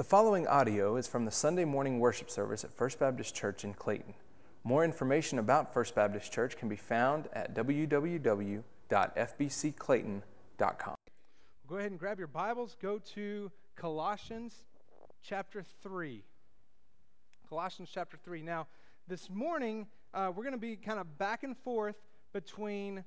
The following audio is from the Sunday morning worship service at First Baptist Church in Clayton. More information about First Baptist Church can be found at www.fbcclayton.com. Go ahead and grab your Bibles. Go to Colossians chapter 3. Colossians chapter 3. Now, this morning, uh, we're going to be kind of back and forth between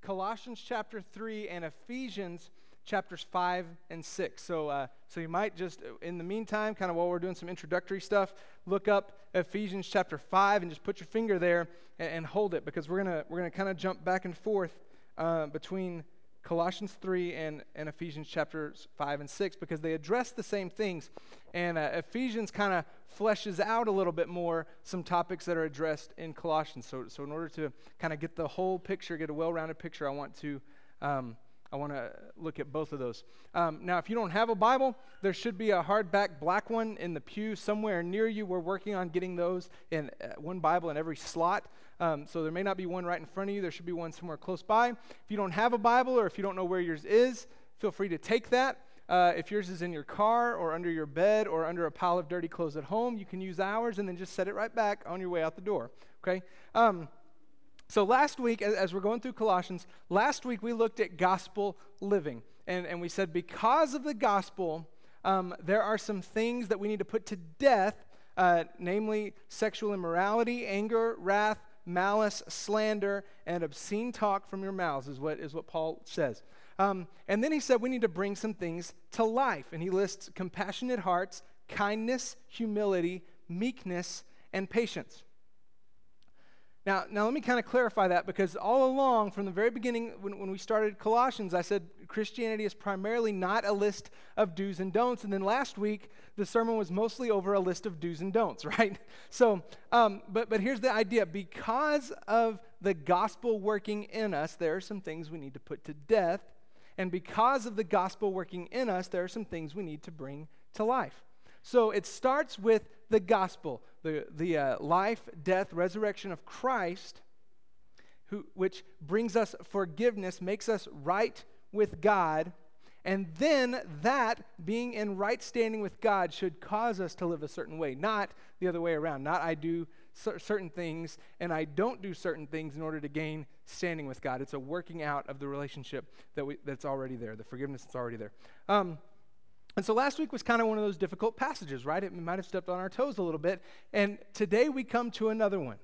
Colossians chapter 3 and Ephesians chapters 5 and 6. So, uh, so you might just, in the meantime, kind of while we're doing some introductory stuff, look up Ephesians chapter 5 and just put your finger there and, and hold it because we're going we're gonna kind of jump back and forth uh, between Colossians 3 and, and Ephesians chapters 5 and 6 because they address the same things. And uh, Ephesians kind of fleshes out a little bit more some topics that are addressed in Colossians. So, so in order to kind of get the whole picture, get a well rounded picture, I want to. Um, I want to look at both of those. Um, now, if you don't have a Bible, there should be a hardback black one in the pew somewhere near you. We're working on getting those in uh, one Bible in every slot. Um, so there may not be one right in front of you. There should be one somewhere close by. If you don't have a Bible or if you don't know where yours is, feel free to take that. Uh, if yours is in your car or under your bed or under a pile of dirty clothes at home, you can use ours and then just set it right back on your way out the door. Okay? Um, so, last week, as we're going through Colossians, last week we looked at gospel living. And, and we said because of the gospel, um, there are some things that we need to put to death, uh, namely sexual immorality, anger, wrath, malice, slander, and obscene talk from your mouths, is what, is what Paul says. Um, and then he said we need to bring some things to life. And he lists compassionate hearts, kindness, humility, meekness, and patience. Now, now let me kind of clarify that because all along, from the very beginning, when, when we started Colossians, I said Christianity is primarily not a list of do's and don'ts. And then last week, the sermon was mostly over a list of do's and don'ts, right? So, um, but, but here's the idea because of the gospel working in us, there are some things we need to put to death. And because of the gospel working in us, there are some things we need to bring to life. So it starts with the gospel, the, the uh, life, death, resurrection of Christ, who, which brings us forgiveness, makes us right with God. And then that, being in right standing with God, should cause us to live a certain way, not the other way around. Not I do certain things and I don't do certain things in order to gain standing with God. It's a working out of the relationship that we, that's already there, the forgiveness that's already there. Um, and so last week was kind of one of those difficult passages, right? It might have stepped on our toes a little bit. And today we come to another one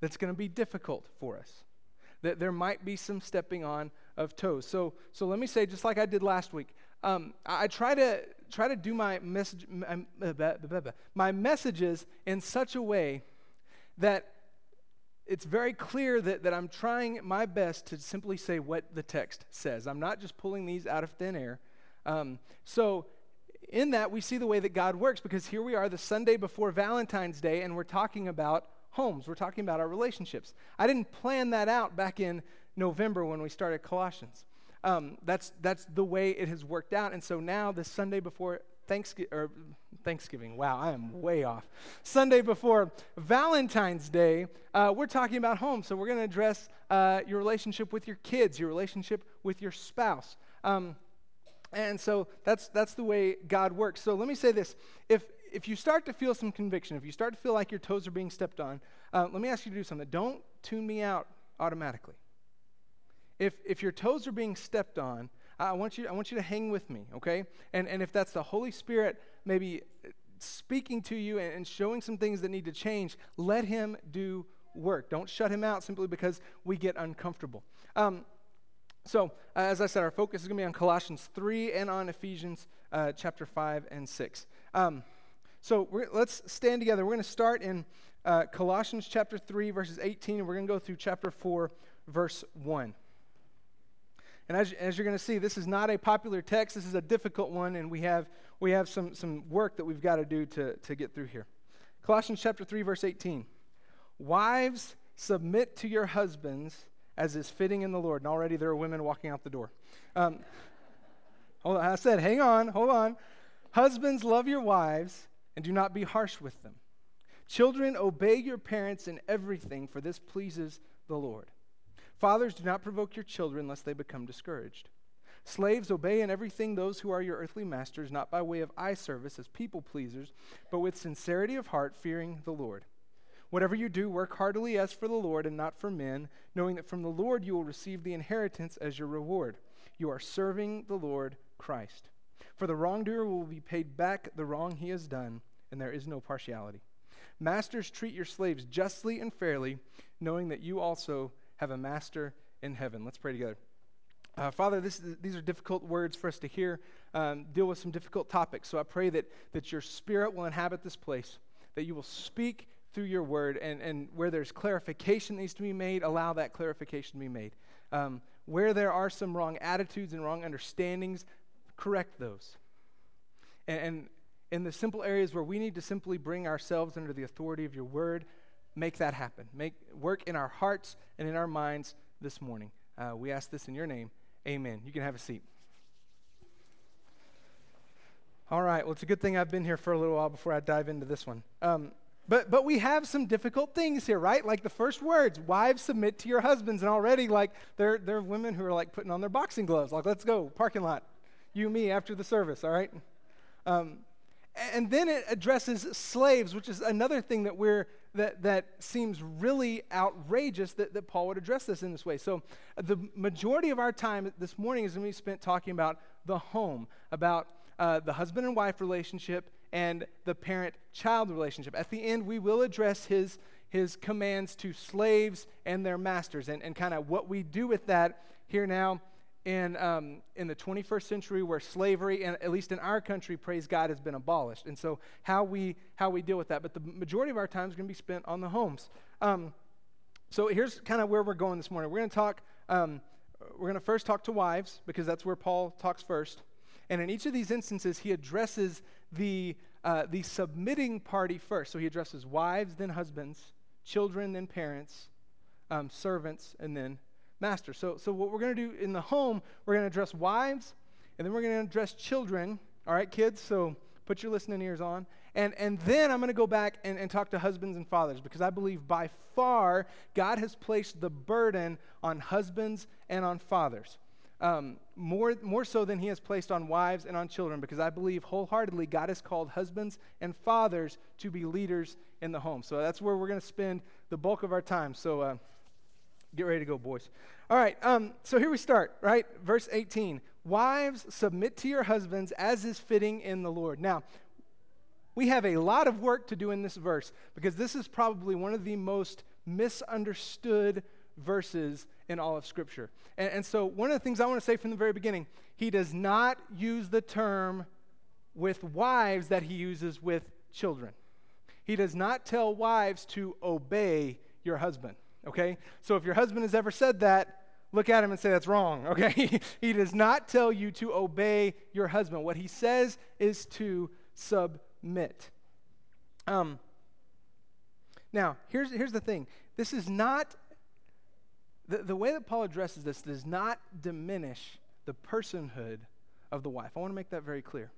that's going to be difficult for us. That there might be some stepping on of toes. So, so let me say, just like I did last week, um, I, try to try to do my message, my messages in such a way that it's very clear that, that I'm trying my best to simply say what the text says. I'm not just pulling these out of thin air. Um, so, in that, we see the way that God works because here we are the Sunday before Valentine's Day, and we're talking about homes. We're talking about our relationships. I didn't plan that out back in November when we started Colossians. Um, that's, that's the way it has worked out. And so now, the Sunday before Thanksgiving, or Thanksgiving, wow, I am way off. Sunday before Valentine's Day, uh, we're talking about home. So we're going to address uh, your relationship with your kids, your relationship with your spouse. Um, and so that's, that's the way God works. So let me say this. If, if you start to feel some conviction, if you start to feel like your toes are being stepped on, uh, let me ask you to do something. Don't tune me out automatically. If, if your toes are being stepped on, I want you, I want you to hang with me, okay? And, and if that's the Holy Spirit maybe speaking to you and, and showing some things that need to change, let Him do work. Don't shut Him out simply because we get uncomfortable. Um, so, uh, as I said, our focus is going to be on Colossians 3 and on Ephesians uh, chapter 5 and 6. Um, so, let's stand together. We're going to start in uh, Colossians chapter 3, verses 18, and we're going to go through chapter 4, verse 1. And as, as you're going to see, this is not a popular text. This is a difficult one, and we have, we have some, some work that we've got to do to, to get through here. Colossians chapter 3, verse 18. Wives, submit to your husbands as is fitting in the Lord. And already there are women walking out the door. Um, hold on, I said, hang on, hold on. Husbands, love your wives and do not be harsh with them. Children, obey your parents in everything, for this pleases the Lord. Fathers, do not provoke your children lest they become discouraged. Slaves, obey in everything those who are your earthly masters, not by way of eye service as people pleasers, but with sincerity of heart, fearing the Lord. Whatever you do, work heartily as for the Lord and not for men, knowing that from the Lord you will receive the inheritance as your reward. You are serving the Lord Christ. For the wrongdoer will be paid back the wrong he has done, and there is no partiality. Masters, treat your slaves justly and fairly, knowing that you also have a master in heaven. Let's pray together. Uh, Father, this, these are difficult words for us to hear, um, deal with some difficult topics. So I pray that, that your spirit will inhabit this place, that you will speak through your word, and, and where there's clarification that needs to be made, allow that clarification to be made. Um, where there are some wrong attitudes and wrong understandings, correct those. And, and in the simple areas where we need to simply bring ourselves under the authority of your word, make that happen. Make work in our hearts and in our minds this morning. Uh, we ask this in your name. Amen. You can have a seat. All right. Well, it's a good thing I've been here for a little while before I dive into this one. Um, but but we have some difficult things here, right? Like the first words, wives submit to your husbands, and already like there there are women who are like putting on their boxing gloves, like let's go parking lot, you me after the service, all right? Um, and then it addresses slaves, which is another thing that we're that, that seems really outrageous that, that Paul would address this in this way. So, the majority of our time this morning is going to be spent talking about the home, about uh, the husband and wife relationship, and the parent child relationship. At the end, we will address his, his commands to slaves and their masters and, and kind of what we do with that here now in, um, in the 21st century where slavery, and at least in our country, praise God, has been abolished. And so how we, how we deal with that. But the majority of our time is going to be spent on the homes. Um, so here's kind of where we're going this morning. We're going to talk, um, we're going to first talk to wives because that's where Paul talks first. And in each of these instances, he addresses the, uh, the submitting party first. So he addresses wives, then husbands, children, then parents, um, servants, and then master. So, so what we're going to do in the home, we're going to address wives, and then we're going to address children. All right, kids? So put your listening ears on. And, and then I'm going to go back and, and talk to husbands and fathers because I believe by far God has placed the burden on husbands and on fathers. Um, more, more so than he has placed on wives and on children, because I believe wholeheartedly God has called husbands and fathers to be leaders in the home. So that's where we're going to spend the bulk of our time. So uh, get ready to go, boys. All right, um, so here we start, right? Verse 18 Wives, submit to your husbands as is fitting in the Lord. Now, we have a lot of work to do in this verse because this is probably one of the most misunderstood verses in all of Scripture. And, and, so, one of the things I want to say from the very beginning, he does not use the term with wives that he uses with children. He does not tell wives to obey your husband, okay? So, if your husband has ever said that, look at him and say that's wrong, okay? he does not tell you to obey your husband. What he says is to submit. Um, now, here's, here's the thing this is not the, the way that Paul addresses this does not diminish the personhood of the wife. I want to make that very clear.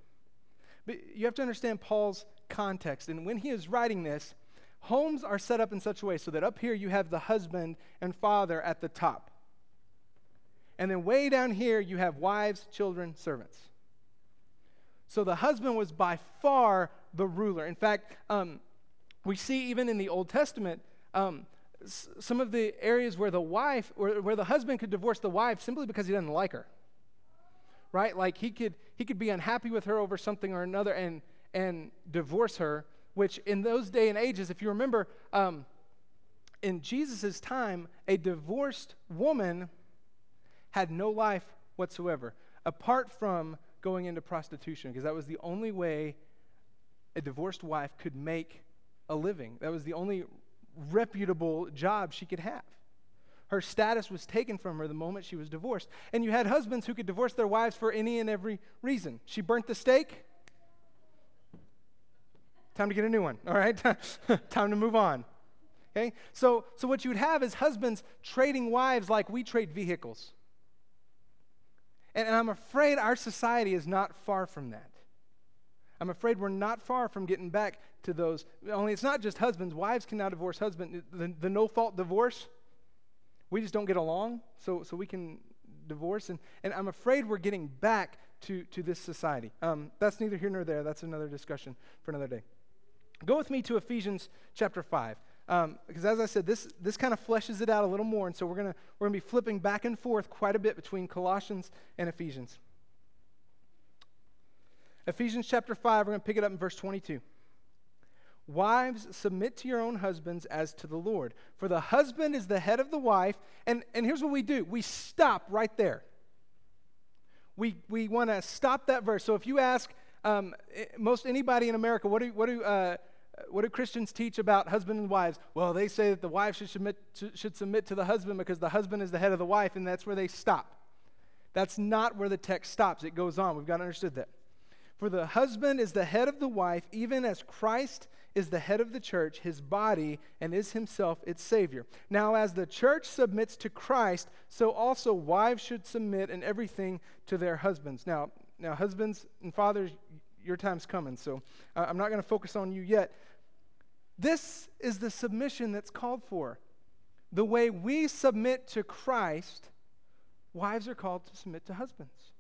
But you have to understand Paul's context. And when he is writing this, homes are set up in such a way so that up here you have the husband and father at the top. And then way down here you have wives, children, servants. So the husband was by far the ruler. In fact, um, we see even in the Old Testament, um, some of the areas where the wife or where the husband could divorce the wife simply because he doesn't like her right? Like he could he could be unhappy with her over something or another and and divorce her which in those day and ages if you remember um, in jesus' time a divorced woman had no life whatsoever apart from going into prostitution because that was the only way a divorced wife could make a living. That was the only reputable job she could have. Her status was taken from her the moment she was divorced. And you had husbands who could divorce their wives for any and every reason. She burnt the steak. Time to get a new one, all right? Time to move on. Okay? So, so what you would have is husbands trading wives like we trade vehicles. And, and I'm afraid our society is not far from that. I'm afraid we're not far from getting back to those. Only it's not just husbands. Wives can now divorce husbands. The, the no fault divorce, we just don't get along, so, so we can divorce. And, and I'm afraid we're getting back to, to this society. Um, that's neither here nor there. That's another discussion for another day. Go with me to Ephesians chapter 5. Um, because as I said, this, this kind of fleshes it out a little more. And so we're going we're gonna be flipping back and forth quite a bit between Colossians and Ephesians. Ephesians chapter 5, we're going to pick it up in verse 22. Wives, submit to your own husbands as to the Lord. For the husband is the head of the wife. And, and here's what we do we stop right there. We, we want to stop that verse. So if you ask um, eh, most anybody in America, what do, what, do, uh, what do Christians teach about husbands and wives? Well, they say that the wife should submit, to, should submit to the husband because the husband is the head of the wife, and that's where they stop. That's not where the text stops. It goes on. We've got to understand that. For the husband is the head of the wife, even as Christ is the head of the church, his body, and is himself its Savior. Now, as the church submits to Christ, so also wives should submit in everything to their husbands. Now, now husbands and fathers, your time's coming, so uh, I'm not going to focus on you yet. This is the submission that's called for. The way we submit to Christ, wives are called to submit to husbands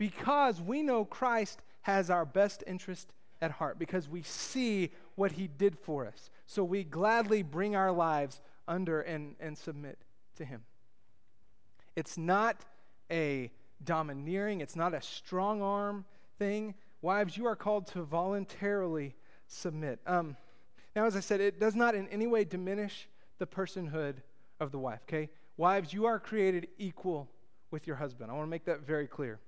because we know Christ has our best interest at heart, because we see what he did for us. So we gladly bring our lives under and, and submit to him. It's not a domineering, it's not a strong arm thing. Wives, you are called to voluntarily submit. Um, now, as I said, it does not in any way diminish the personhood of the wife, okay? Wives, you are created equal with your husband. I want to make that very clear.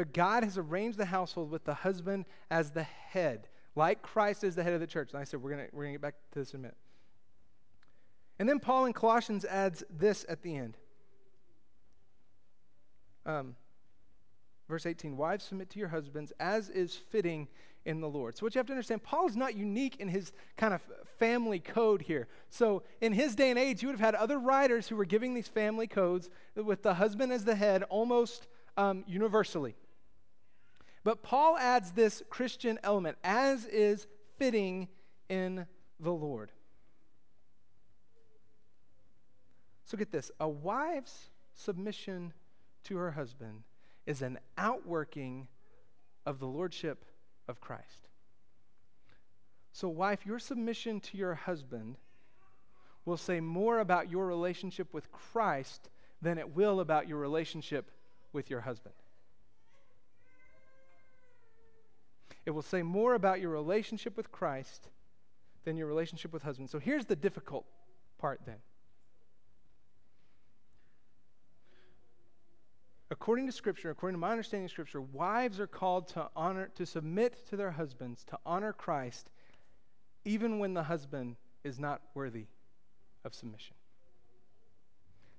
But God has arranged the household with the husband as the head, like Christ is the head of the church. And I said, we're going we're going to get back to this in a minute. And then Paul in Colossians adds this at the end. Um, verse 18 Wives, submit to your husbands as is fitting in the Lord. So, what you have to understand, Paul is not unique in his kind of family code here. So, in his day and age, you would have had other writers who were giving these family codes with the husband as the head almost um, universally. But Paul adds this Christian element, as is fitting in the Lord. So get this a wife's submission to her husband is an outworking of the lordship of Christ. So, wife, your submission to your husband will say more about your relationship with Christ than it will about your relationship with your husband. It will say more about your relationship with Christ than your relationship with husband. So here's the difficult part then. According to Scripture, according to my understanding of Scripture, wives are called to honor, to submit to their husbands, to honor Christ, even when the husband is not worthy of submission.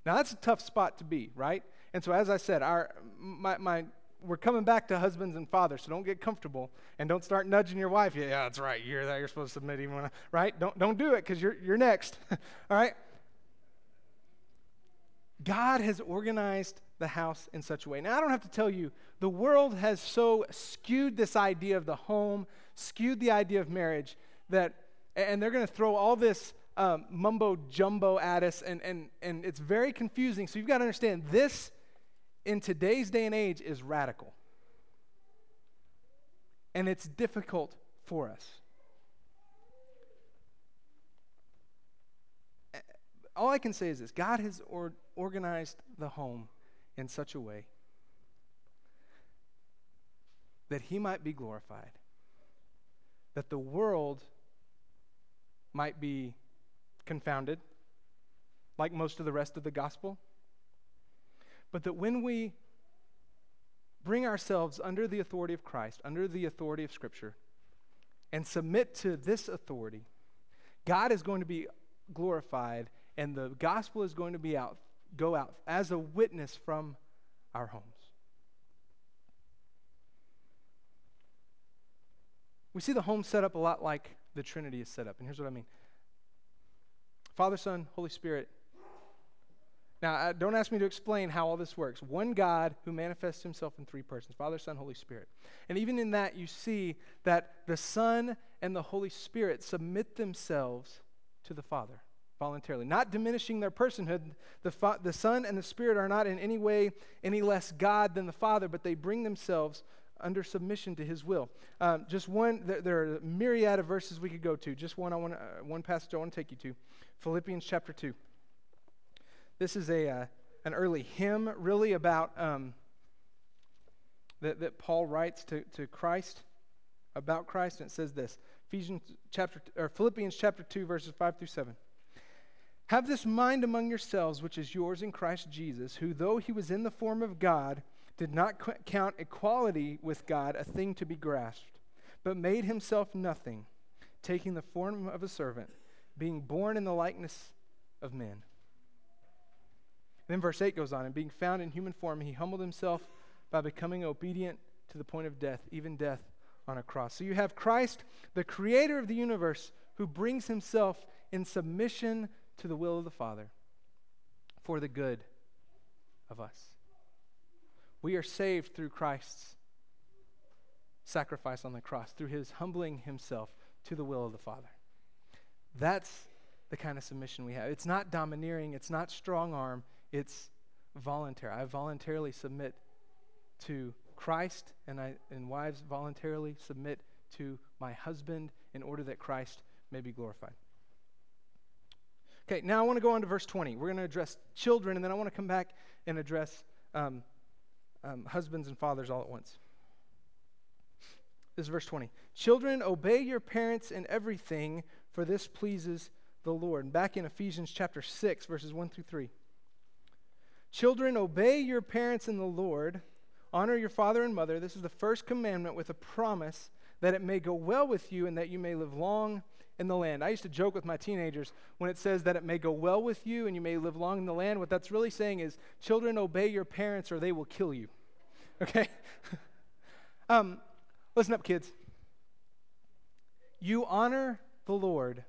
Now that's a tough spot to be, right? And so, as I said, our, my, my, we're coming back to husbands and fathers, so don't get comfortable and don't start nudging your wife. Yeah, that's right. You're that. You're supposed to submit even when I, right? Don't, don't do it because you're, you're next. All right? God has organized the house in such a way. Now, I don't have to tell you, the world has so skewed this idea of the home, skewed the idea of marriage, that, and they're going to throw all this um, mumbo jumbo at us, and, and, and it's very confusing. So you've got to understand this in today's day and age is radical. And it's difficult for us. All I can say is this God has or- organized the home in such a way that he might be glorified, that the world might be confounded, like most of the rest of the gospel but that when we bring ourselves under the authority of Christ, under the authority of Scripture, and submit to this authority, God is going to be glorified and the gospel is going to be out go out as a witness from our homes. We see the home set up a lot like the Trinity is set up. And here's what I mean Father, Son, Holy Spirit now, uh, don't ask me to explain how all this works. One God who manifests himself in three persons Father, Son, Holy Spirit. And even in that, you see that the Son and the Holy Spirit submit themselves to the Father. voluntarily, not diminishing their personhood. The, fa- the Son and the Spirit are not in any way any less God than the Father, but they bring themselves under submission to His will. Um, just one, there, there, are a myriad of verses we could go to. Just one, I want uh, one passage I want to take you to, Philippians chapter two. This is a uh, an early hymn, really about um, that that Paul writes to to Christ about Christ, and it says this: Ephesians chapter or Philippians chapter two, verses five through seven. Have this mind among yourselves, which is yours in Christ Jesus, who, though he was in the form of God, did not count equality with God a thing to be grasped, but made himself nothing, taking the form of a servant, being born in the likeness of men. Then verse 8 goes on, and being found in human form, he humbled himself by becoming obedient to the point of death, even death on a cross. So you have Christ, the creator of the universe, who brings himself in submission to the will of the Father for the good of us. We are saved through Christ's sacrifice on the cross, through his humbling himself to the will of the Father. That's the kind of submission we have. It's not domineering, it's not strong arm, it's voluntary. I voluntarily submit to Christ, and, I, and wives voluntarily submit to my husband in order that Christ may be glorified. Okay, now I want to go on to verse 20. We're going to address children, and then I want to come back and address um, um, husbands and fathers all at once. This is verse 20. Children, obey your parents in everything, for this pleases the Lord. And back in Ephesians chapter 6, verses 1 through 3. Children, obey your parents in the Lord. Honor your father and mother. This is the first commandment with a promise that it may go well with you and that you may live long in the land. I used to joke with my teenagers when it says that it may go well with you and you may live long in the land. What that's really saying is, children, obey your parents or they will kill you. Okay? um, listen up, kids. You honor the Lord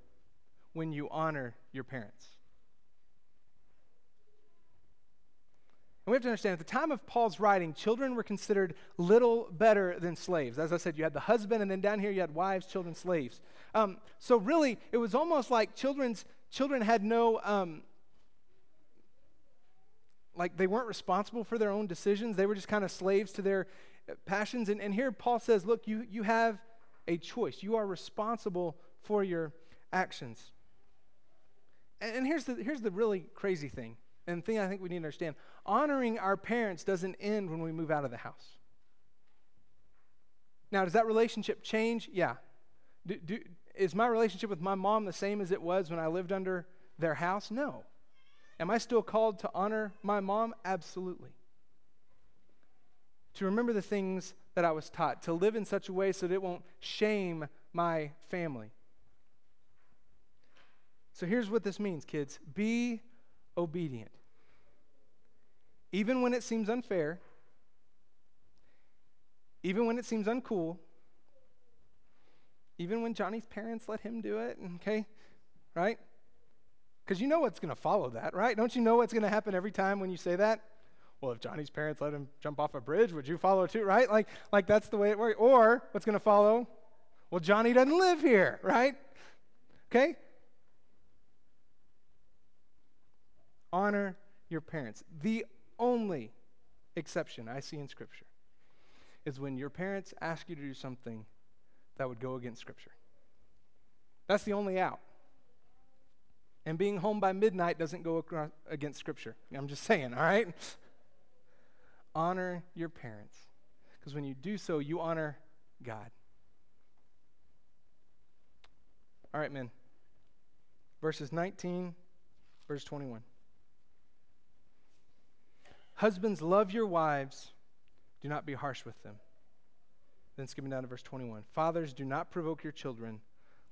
when you honor your parents. And we have to understand, at the time of Paul's writing, children were considered little better than slaves. As I said, you had the husband, and then down here you had wives, children, slaves. Um, so really, it was almost like children's children had no, um, like they weren't responsible for their own decisions. They were just kind of slaves to their uh, passions. And, and here Paul says, look, you, you have a choice. You are responsible for your actions. And, and here's, the, here's the really crazy thing and the thing I think we need to understand honoring our parents doesn't end when we move out of the house. Now, does that relationship change? Yeah. Do, do, is my relationship with my mom the same as it was when I lived under their house? No. Am I still called to honor my mom? Absolutely. To remember the things that I was taught, to live in such a way so that it won't shame my family. So here's what this means, kids be obedient. Even when it seems unfair, even when it seems uncool, even when Johnny's parents let him do it, okay? Right? Because you know what's going to follow that, right? Don't you know what's going to happen every time when you say that? Well, if Johnny's parents let him jump off a bridge, would you follow too, right? Like, like that's the way it works. Or what's going to follow? Well, Johnny doesn't live here, right? Okay? Honor your parents. The only exception I see in Scripture is when your parents ask you to do something that would go against Scripture. That's the only out. And being home by midnight doesn't go against Scripture. I'm just saying, all right? honor your parents. Because when you do so, you honor God. All right, men. Verses 19, verse 21. Husbands, love your wives. Do not be harsh with them. Then skipping down to verse 21. Fathers, do not provoke your children,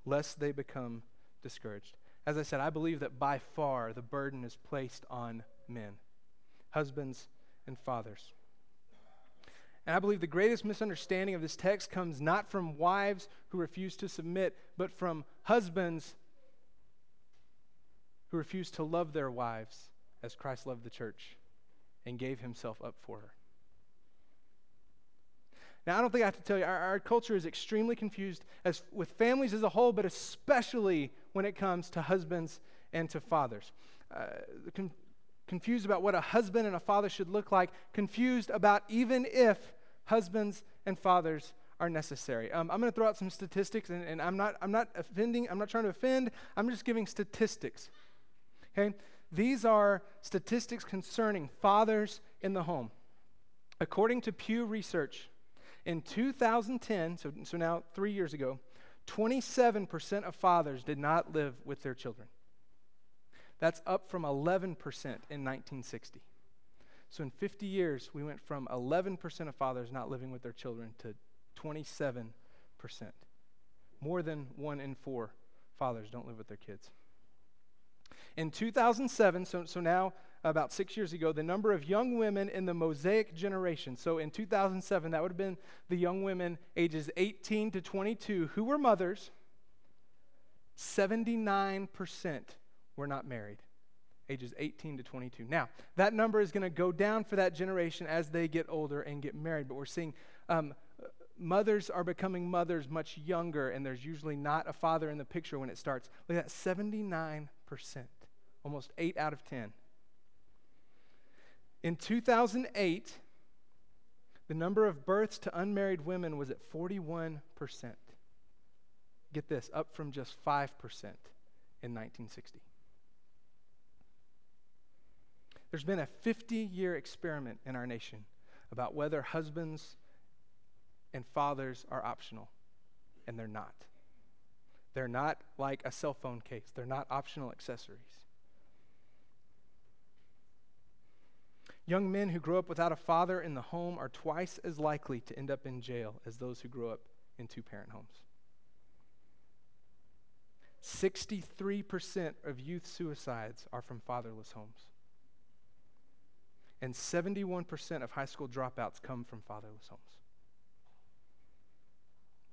lest they become discouraged. As I said, I believe that by far the burden is placed on men, husbands and fathers. And I believe the greatest misunderstanding of this text comes not from wives who refuse to submit, but from husbands who refuse to love their wives as Christ loved the church and gave himself up for her. Now, I don't think I have to tell you, our, our culture is extremely confused as with families as a whole, but especially when it comes to husbands and to fathers. Uh, con- confused about what a husband and a father should look like, confused about even if husbands and fathers are necessary. Um, I'm going to throw out some statistics, and, and, I'm, not, I'm not offending, I'm not trying to offend, I'm just giving statistics. Okay? These are statistics concerning fathers in the home. According to Pew Research, in 2010, so, so now three years ago, 27% of fathers did not live with their children. That's up from 11% in 1960. So in 50 years, we went from 11% of fathers not living with their children to 27%. More than one in four fathers don't live with their kids. In 2007, so, so now about six years ago, the number of young women in the Mosaic generation, so in 2007, that would have been the young women ages 18 to 22 who were mothers, 79% were not married, ages 18 to 22. Now, that number is going to go down for that generation as they get older and get married, but we're seeing um, mothers are becoming mothers much younger, and there's usually not a father in the picture when it starts. Look at that 79%, almost 8 out of 10. In 2008, the number of births to unmarried women was at 41%. Get this, up from just 5% in 1960. There's been a 50 year experiment in our nation about whether husbands and fathers are optional, and they're not. They're not like a cell phone case, they're not optional accessories. Young men who grow up without a father in the home are twice as likely to end up in jail as those who grow up in two parent homes. 63% of youth suicides are from fatherless homes. And 71% of high school dropouts come from fatherless homes.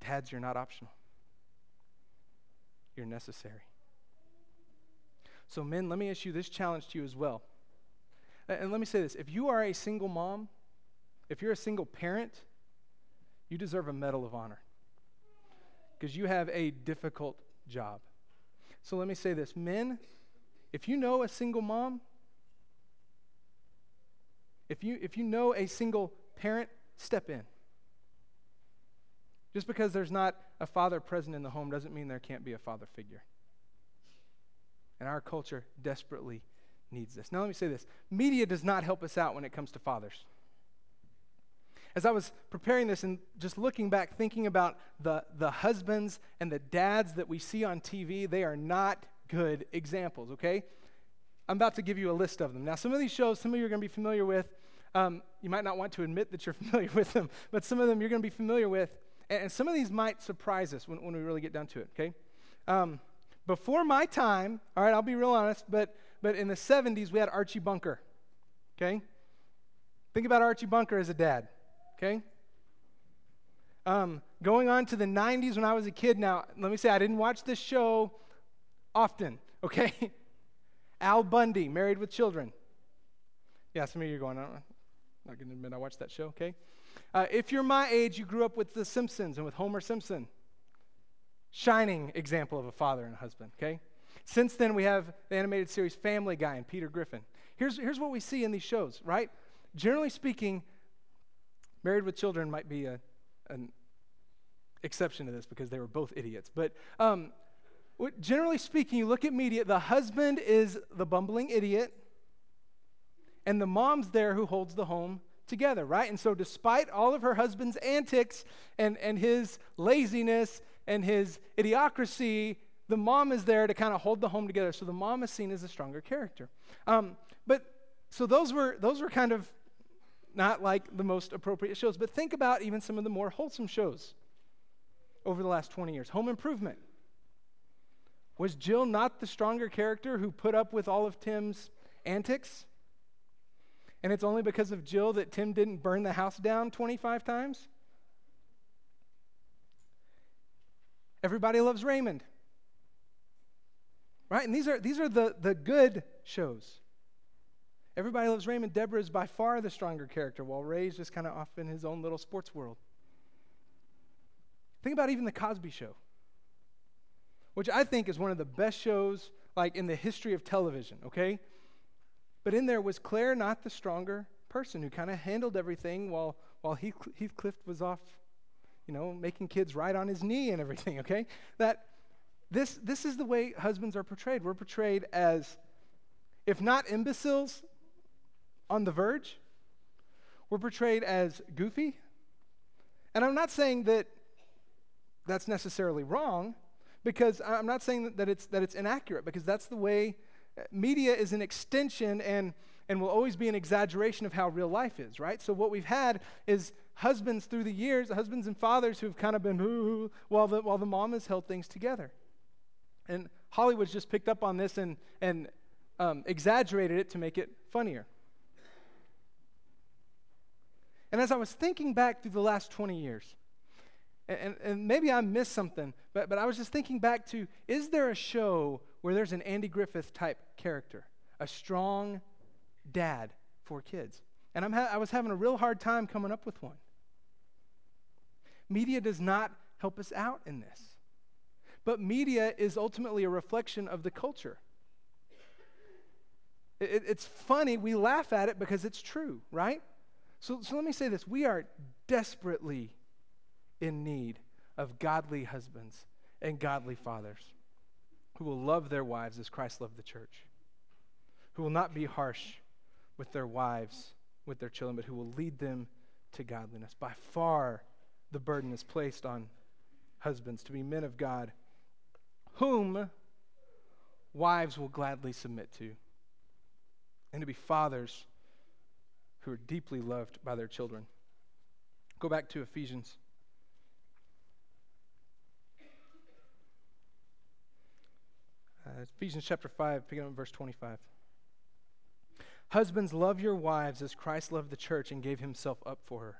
Dads, you're not optional, you're necessary. So, men, let me issue this challenge to you as well. And let me say this if you are a single mom, if you're a single parent, you deserve a Medal of Honor because you have a difficult job. So let me say this men, if you know a single mom, if you, if you know a single parent, step in. Just because there's not a father present in the home doesn't mean there can't be a father figure. And our culture desperately needs this. Now, let me say this media does not help us out when it comes to fathers. As I was preparing this and just looking back, thinking about the, the husbands and the dads that we see on TV, they are not good examples, okay? I'm about to give you a list of them. Now, some of these shows, some of you are going to be familiar with. Um, you might not want to admit that you're familiar with them, but some of them you're going to be familiar with. And, and some of these might surprise us when, when we really get down to it, okay? Um, before my time, all right, I'll be real honest, but but in the 70s, we had Archie Bunker. Okay? Think about Archie Bunker as a dad. Okay? Um, going on to the 90s when I was a kid. Now, let me say, I didn't watch this show often. Okay? Al Bundy, Married with Children. Yeah, some of you are going, I'm not going to admit I watched that show, okay? Uh, if you're my age, you grew up with The Simpsons and with Homer Simpson. Shining example of a father and a husband, okay? Since then, we have the animated series Family Guy and Peter Griffin. Here's, here's what we see in these shows, right? Generally speaking, Married with Children might be a, an exception to this because they were both idiots. But um, generally speaking, you look at media, the husband is the bumbling idiot, and the mom's there who holds the home together, right? And so, despite all of her husband's antics and, and his laziness and his idiocracy the mom is there to kind of hold the home together. So the mom is seen as a stronger character. Um, but so those were those were kind of not like the most appropriate shows. But think about even some of the more wholesome shows over the last 20 years. Home Improvement. Was Jill not the stronger character who put up with all of Tim's antics? And it's only because of Jill that Tim didn't burn the house down 25 times? Everybody loves Raymond. Right? And these are, these are the, the good shows. Everybody loves Raymond. Debra is by far the stronger character, while Ray's just kind of off in his own little sports world. Think about even The Cosby Show, which I think is one of the best shows like in the history of television, okay? But in there was Claire not the stronger person who kind of handled everything while, while Heathcliff was off, you know, making kids ride on his knee and everything, okay? That this, this is the way husbands are portrayed. We're portrayed as, if not imbeciles on the verge, we're portrayed as goofy. And I'm not saying that that's necessarily wrong, because I'm not saying that it's, that it's inaccurate, because that's the way uh, media is an extension and, and will always be an exaggeration of how real life is, right? So what we've had is husbands through the years, husbands and fathers who've kind of been while the, while the mom has held things together. Hollywood's just picked up on this and, and um, exaggerated it to make it funnier. And as I was thinking back through the last 20 years, and, and maybe I missed something, but, but I was just thinking back to is there a show where there's an Andy Griffith type character, a strong dad for kids? And I'm ha- I was having a real hard time coming up with one. Media does not help us out in this. But media is ultimately a reflection of the culture. It, it's funny, we laugh at it because it's true, right? So, so let me say this we are desperately in need of godly husbands and godly fathers who will love their wives as Christ loved the church, who will not be harsh with their wives, with their children, but who will lead them to godliness. By far, the burden is placed on husbands to be men of God whom wives will gladly submit to, and to be fathers who are deeply loved by their children. Go back to Ephesians. Uh, Ephesians chapter 5, picking up verse 25. Husbands, love your wives as Christ loved the church and gave himself up for her,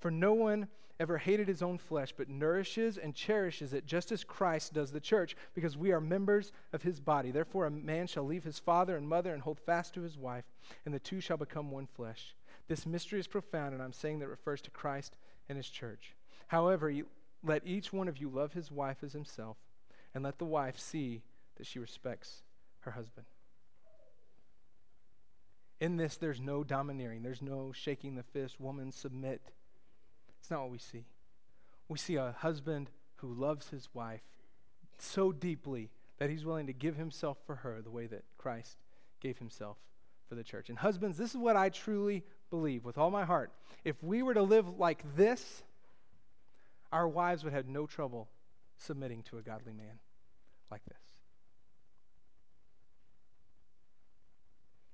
For no one ever hated his own flesh, but nourishes and cherishes it, just as Christ does the church, because we are members of his body. Therefore, a man shall leave his father and mother and hold fast to his wife, and the two shall become one flesh. This mystery is profound, and I'm saying that it refers to Christ and his church. However, let each one of you love his wife as himself, and let the wife see that she respects her husband. In this, there's no domineering, there's no shaking the fist, woman, submit. It's not what we see. We see a husband who loves his wife so deeply that he's willing to give himself for her the way that Christ gave himself for the church. And husbands, this is what I truly believe with all my heart. If we were to live like this, our wives would have no trouble submitting to a godly man like this.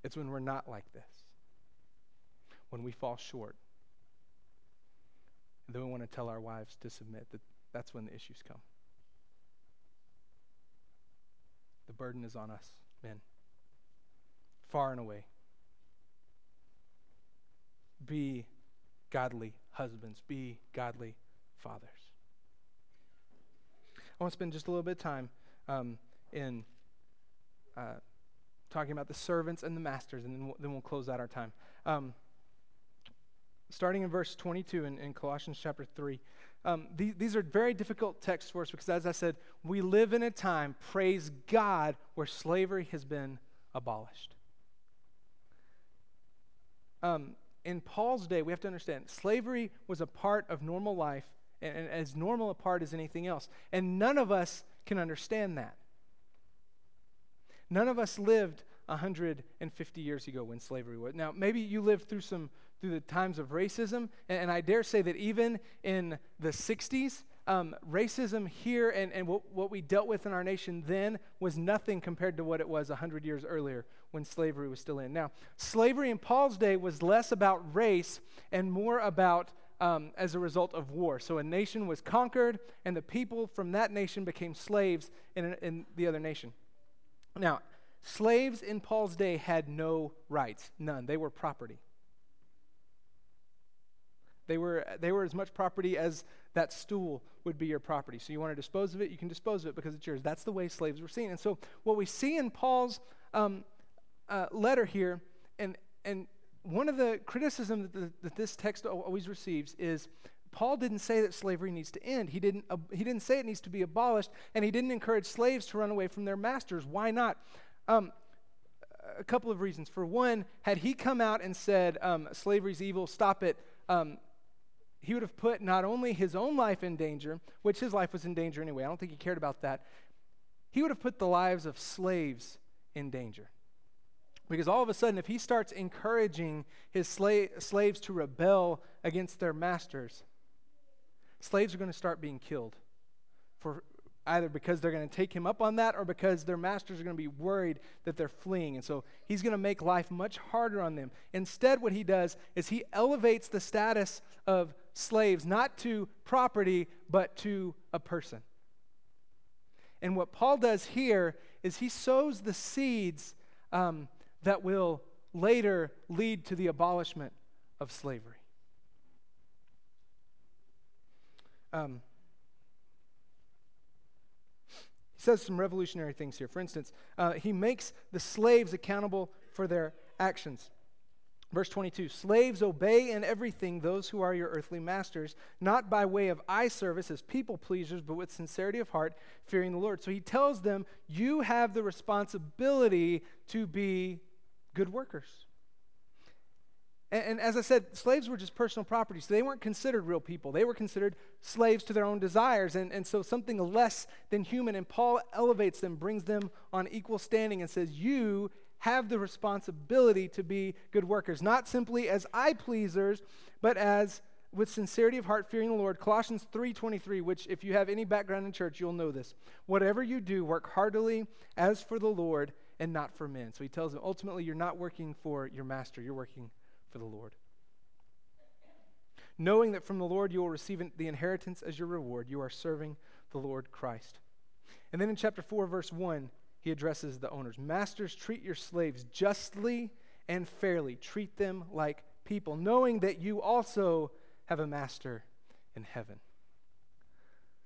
It's when we're not like this, when we fall short, and then we want to tell our wives to submit, that that's when the issues come. The burden is on us, men, far and away be godly husbands, be godly fathers. I want to spend just a little bit of time um, in uh, talking about the servants and the masters, and then we'll, then we'll close out our time. Um, starting in verse 22 in, in Colossians chapter 3. Um, these, these are very difficult texts for us because, as I said, we live in a time, praise God, where slavery has been abolished. Um, in Paul's day, we have to understand slavery was a part of normal life and, and as normal a part as anything else. And none of us can understand that. None of us lived 150 years ago when slavery was. Now, maybe you lived through some through the times of racism, and, and I dare say that even in the 60s, um, racism here and, and what, what we dealt with in our nation then was nothing compared to what it was 100 years earlier when slavery was still in. Now, slavery in Paul's day was less about race and more about um, as a result of war. So a nation was conquered, and the people from that nation became slaves in, in the other nation. Now, slaves in Paul's day had no rights, none. They were property. They were, they were as much property as that stool would be your property. So you want to dispose of it, you can dispose of it because it's yours. That's the way slaves were seen. And so what we see in Paul's um, uh, letter here, and, and one of the criticisms that, that this text always receives is Paul didn't say that slavery needs to end. He didn't, uh, he didn't say it needs to be abolished, and he didn't encourage slaves to run away from their masters. Why not? Um, a couple of reasons. For one, had he come out and said, um, slavery's evil, stop it, um, he would have put not only his own life in danger, which his life was in danger anyway, I don't think he cared about that, he would have put the lives of slaves in danger. Because all of a sudden, if he starts encouraging his sla- slaves to rebel against their masters, slaves are going to start being killed for either because they're going to take him up on that or because their masters are going to be worried that they're fleeing. And so he's going to make life much harder on them. Instead, what he does is he elevates the status of slaves not to property, but to a person. And what Paul does here is he sows the seeds um, that will later lead to the abolishment of slavery. Um, he says some revolutionary things here. For instance, uh, he makes the slaves accountable for their actions. Verse 22 Slaves, obey in everything those who are your earthly masters, not by way of eye service as people pleasers, but with sincerity of heart, fearing the Lord. So he tells them, You have the responsibility to be good workers. And, and, as I said, slaves were just personal property, so they weren't considered real people. They were considered slaves to their own desires, and, and so something less than human. And Paul elevates them, brings them on equal standing, and says, You have the responsibility to be good workers, not simply as eye pleasers, but as with sincerity of heart, fearing the Lord. Colossians 3:23, which if you have any background in church, you'll know this. Whatever you do, work heartily as for the Lord and not for men. So he tells them ultimately you're not working for your master, you're working for the Lord. Knowing that from the Lord you will receive the inheritance as your reward, you are serving the Lord Christ. And then in chapter 4, verse 1, he addresses the owners Masters, treat your slaves justly and fairly. Treat them like people, knowing that you also have a master in heaven.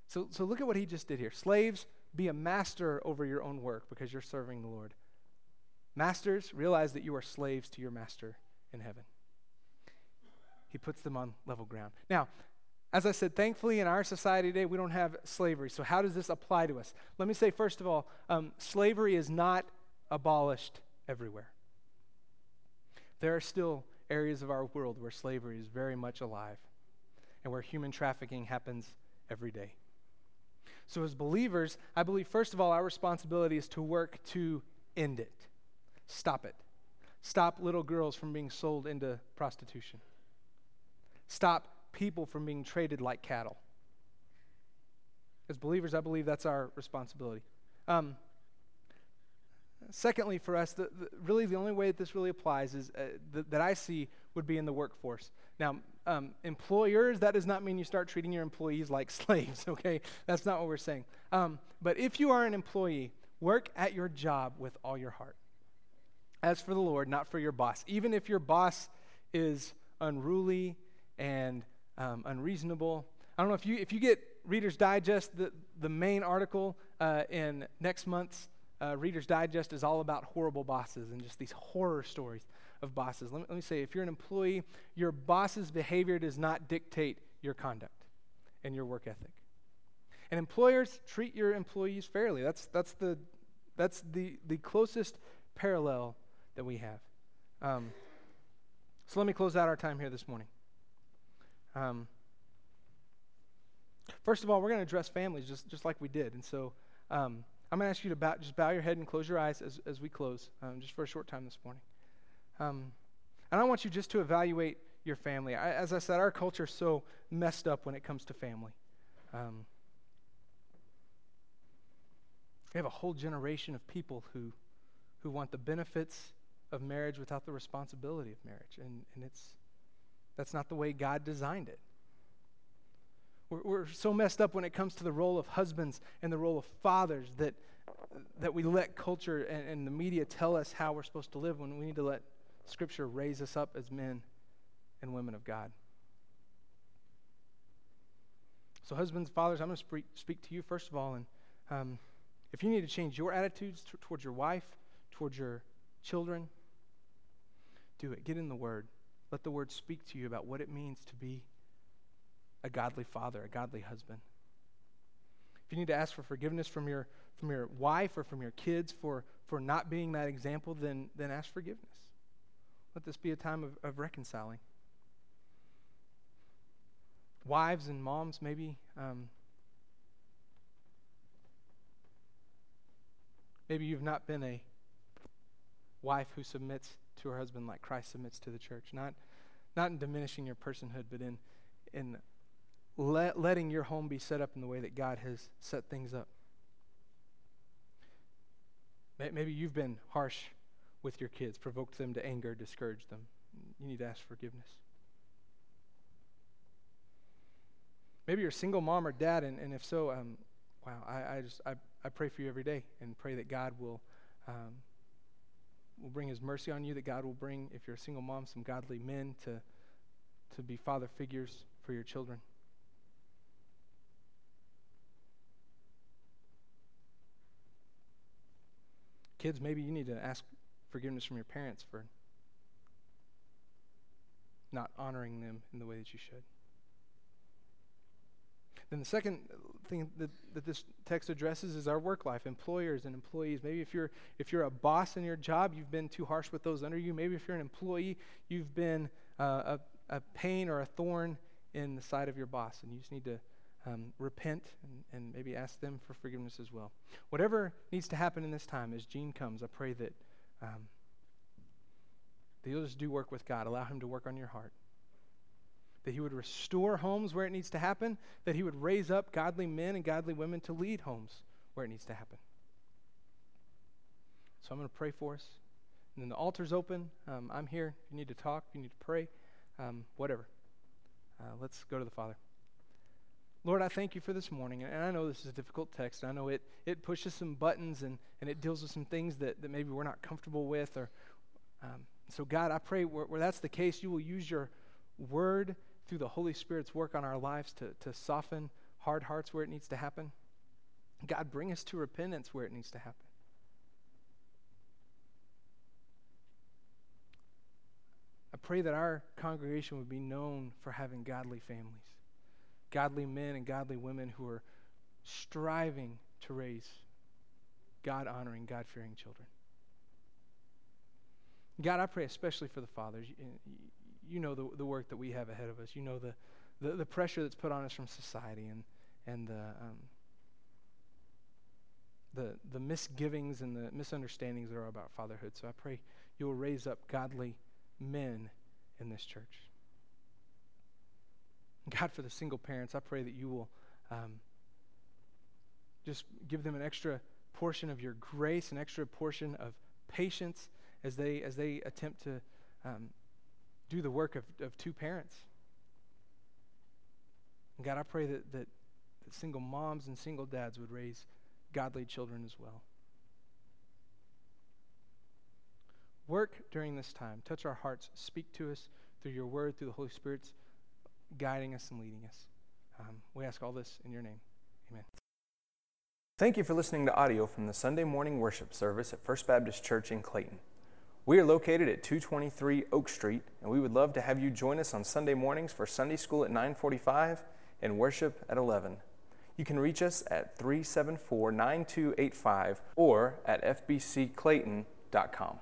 So, so look at what he just did here. Slaves, be a master over your own work because you're serving the Lord. Masters, realize that you are slaves to your master in heaven. He puts them on level ground. Now, as I said, thankfully in our society today, we don't have slavery. So, how does this apply to us? Let me say, first of all, um, slavery is not abolished everywhere. There are still areas of our world where slavery is very much alive and where human trafficking happens every day. So, as believers, I believe, first of all, our responsibility is to work to end it, stop it. Stop little girls from being sold into prostitution. Stop people from being traded like cattle. As believers, I believe that's our responsibility. Um, secondly, for us, the, the, really the only way that this really applies is uh, th- that I see would be in the workforce. Now, um, employers, that does not mean you start treating your employees like slaves, okay? That's not what we're saying. Um, but if you are an employee, work at your job with all your heart as for the Lord, not for your boss. Even if your boss is unruly and um, unreasonable. I don't know if you if you get Reader's Digest, the, the main article uh, in next month's uh, Reader's Digest is all about horrible bosses and just these horror stories of bosses. Let me, let me say, if you're an employee, your boss's behavior does not dictate your conduct and your work ethic. And employers treat your employees fairly. That's, that's, the, that's the, the closest parallel that we have. Um, so let me close out our time here this morning. Um, first of all, we're going to address families just, just like we did. And so um, I'm going to ask you to bow, just bow your head and close your eyes as, as we close, um, just for a short time this morning. Um, and I want you just to evaluate your family. I, as I said, our culture is so messed up when it comes to family. Um, we have a whole generation of people who, who want the benefits of marriage without the responsibility of marriage. And, and it's, that's not the way God designed it. We're, we're so messed up when it comes to the role of husbands and the role of fathers that, that we let culture and, and the media tell us how we're supposed to live when we need to let Scripture raise us up as men and women of God. So, husbands, fathers, I'm going to speak, speak to you first of all. And um, if you need to change your attitudes t- towards your wife, towards your children, do it. Get in the Word. Let the Word speak to you about what it means to be a godly father, a godly husband. If you need to ask for forgiveness from your, from your wife or from your kids for, for not being that example, then, then ask forgiveness. Let this be a time of, of reconciling. Wives and moms, maybe. Um, maybe you've not been a wife who submits to her husband like Christ submits to the church. Not, not in diminishing your personhood, but in, in let, letting your home be set up in the way that God has set things up. Maybe you've been harsh with your kids, provoked them to anger, discouraged them. You need to ask forgiveness. Maybe you're a single mom or dad, and, and if so, um, wow, I, I just I, I pray for you every day and pray that God will um, will bring His mercy on you. That God will bring, if you're a single mom, some godly men to to be father figures for your children. Kids, maybe you need to ask forgiveness from your parents for not honoring them in the way that you should. Then the second thing that, that this text addresses is our work life, employers and employees. Maybe if you're if you're a boss in your job, you've been too harsh with those under you. Maybe if you're an employee, you've been uh, a, a pain or a thorn in the side of your boss, and you just need to um, repent and, and maybe ask them for forgiveness as well. Whatever needs to happen in this time as Gene comes, I pray that, um, that you'll just do work with God. Allow Him to work on your heart. That He would restore homes where it needs to happen. That He would raise up godly men and godly women to lead homes where it needs to happen. So I'm going to pray for us. And then the altar's open. Um, I'm here. If you need to talk, if you need to pray, um, whatever. Uh, let's go to the Father. Lord, I thank you for this morning. And I know this is a difficult text. I know it, it pushes some buttons and, and it deals with some things that, that maybe we're not comfortable with. Or um, So, God, I pray where, where that's the case, you will use your word through the Holy Spirit's work on our lives to, to soften hard hearts where it needs to happen. God, bring us to repentance where it needs to happen. I pray that our congregation would be known for having godly families godly men and godly women who are striving to raise God honoring, God fearing children. God, I pray especially for the fathers. You know the, the work that we have ahead of us. You know the, the, the pressure that's put on us from society and, and the, um, the, the misgivings and the misunderstandings that are about fatherhood. So I pray you will raise up godly men in this church. God, for the single parents, I pray that you will um, just give them an extra portion of your grace, an extra portion of patience as they as they attempt to um, do the work of, of two parents. And God, I pray that, that that single moms and single dads would raise godly children as well. Work during this time. Touch our hearts. Speak to us through your word, through the Holy Spirit's guiding us and leading us. Um, we ask all this in your name. Amen. Thank you for listening to audio from the Sunday morning worship service at First Baptist Church in Clayton. We are located at 223 Oak Street, and we would love to have you join us on Sunday mornings for Sunday school at 945 and worship at 11. You can reach us at 374 9285 or at fbcclayton.com.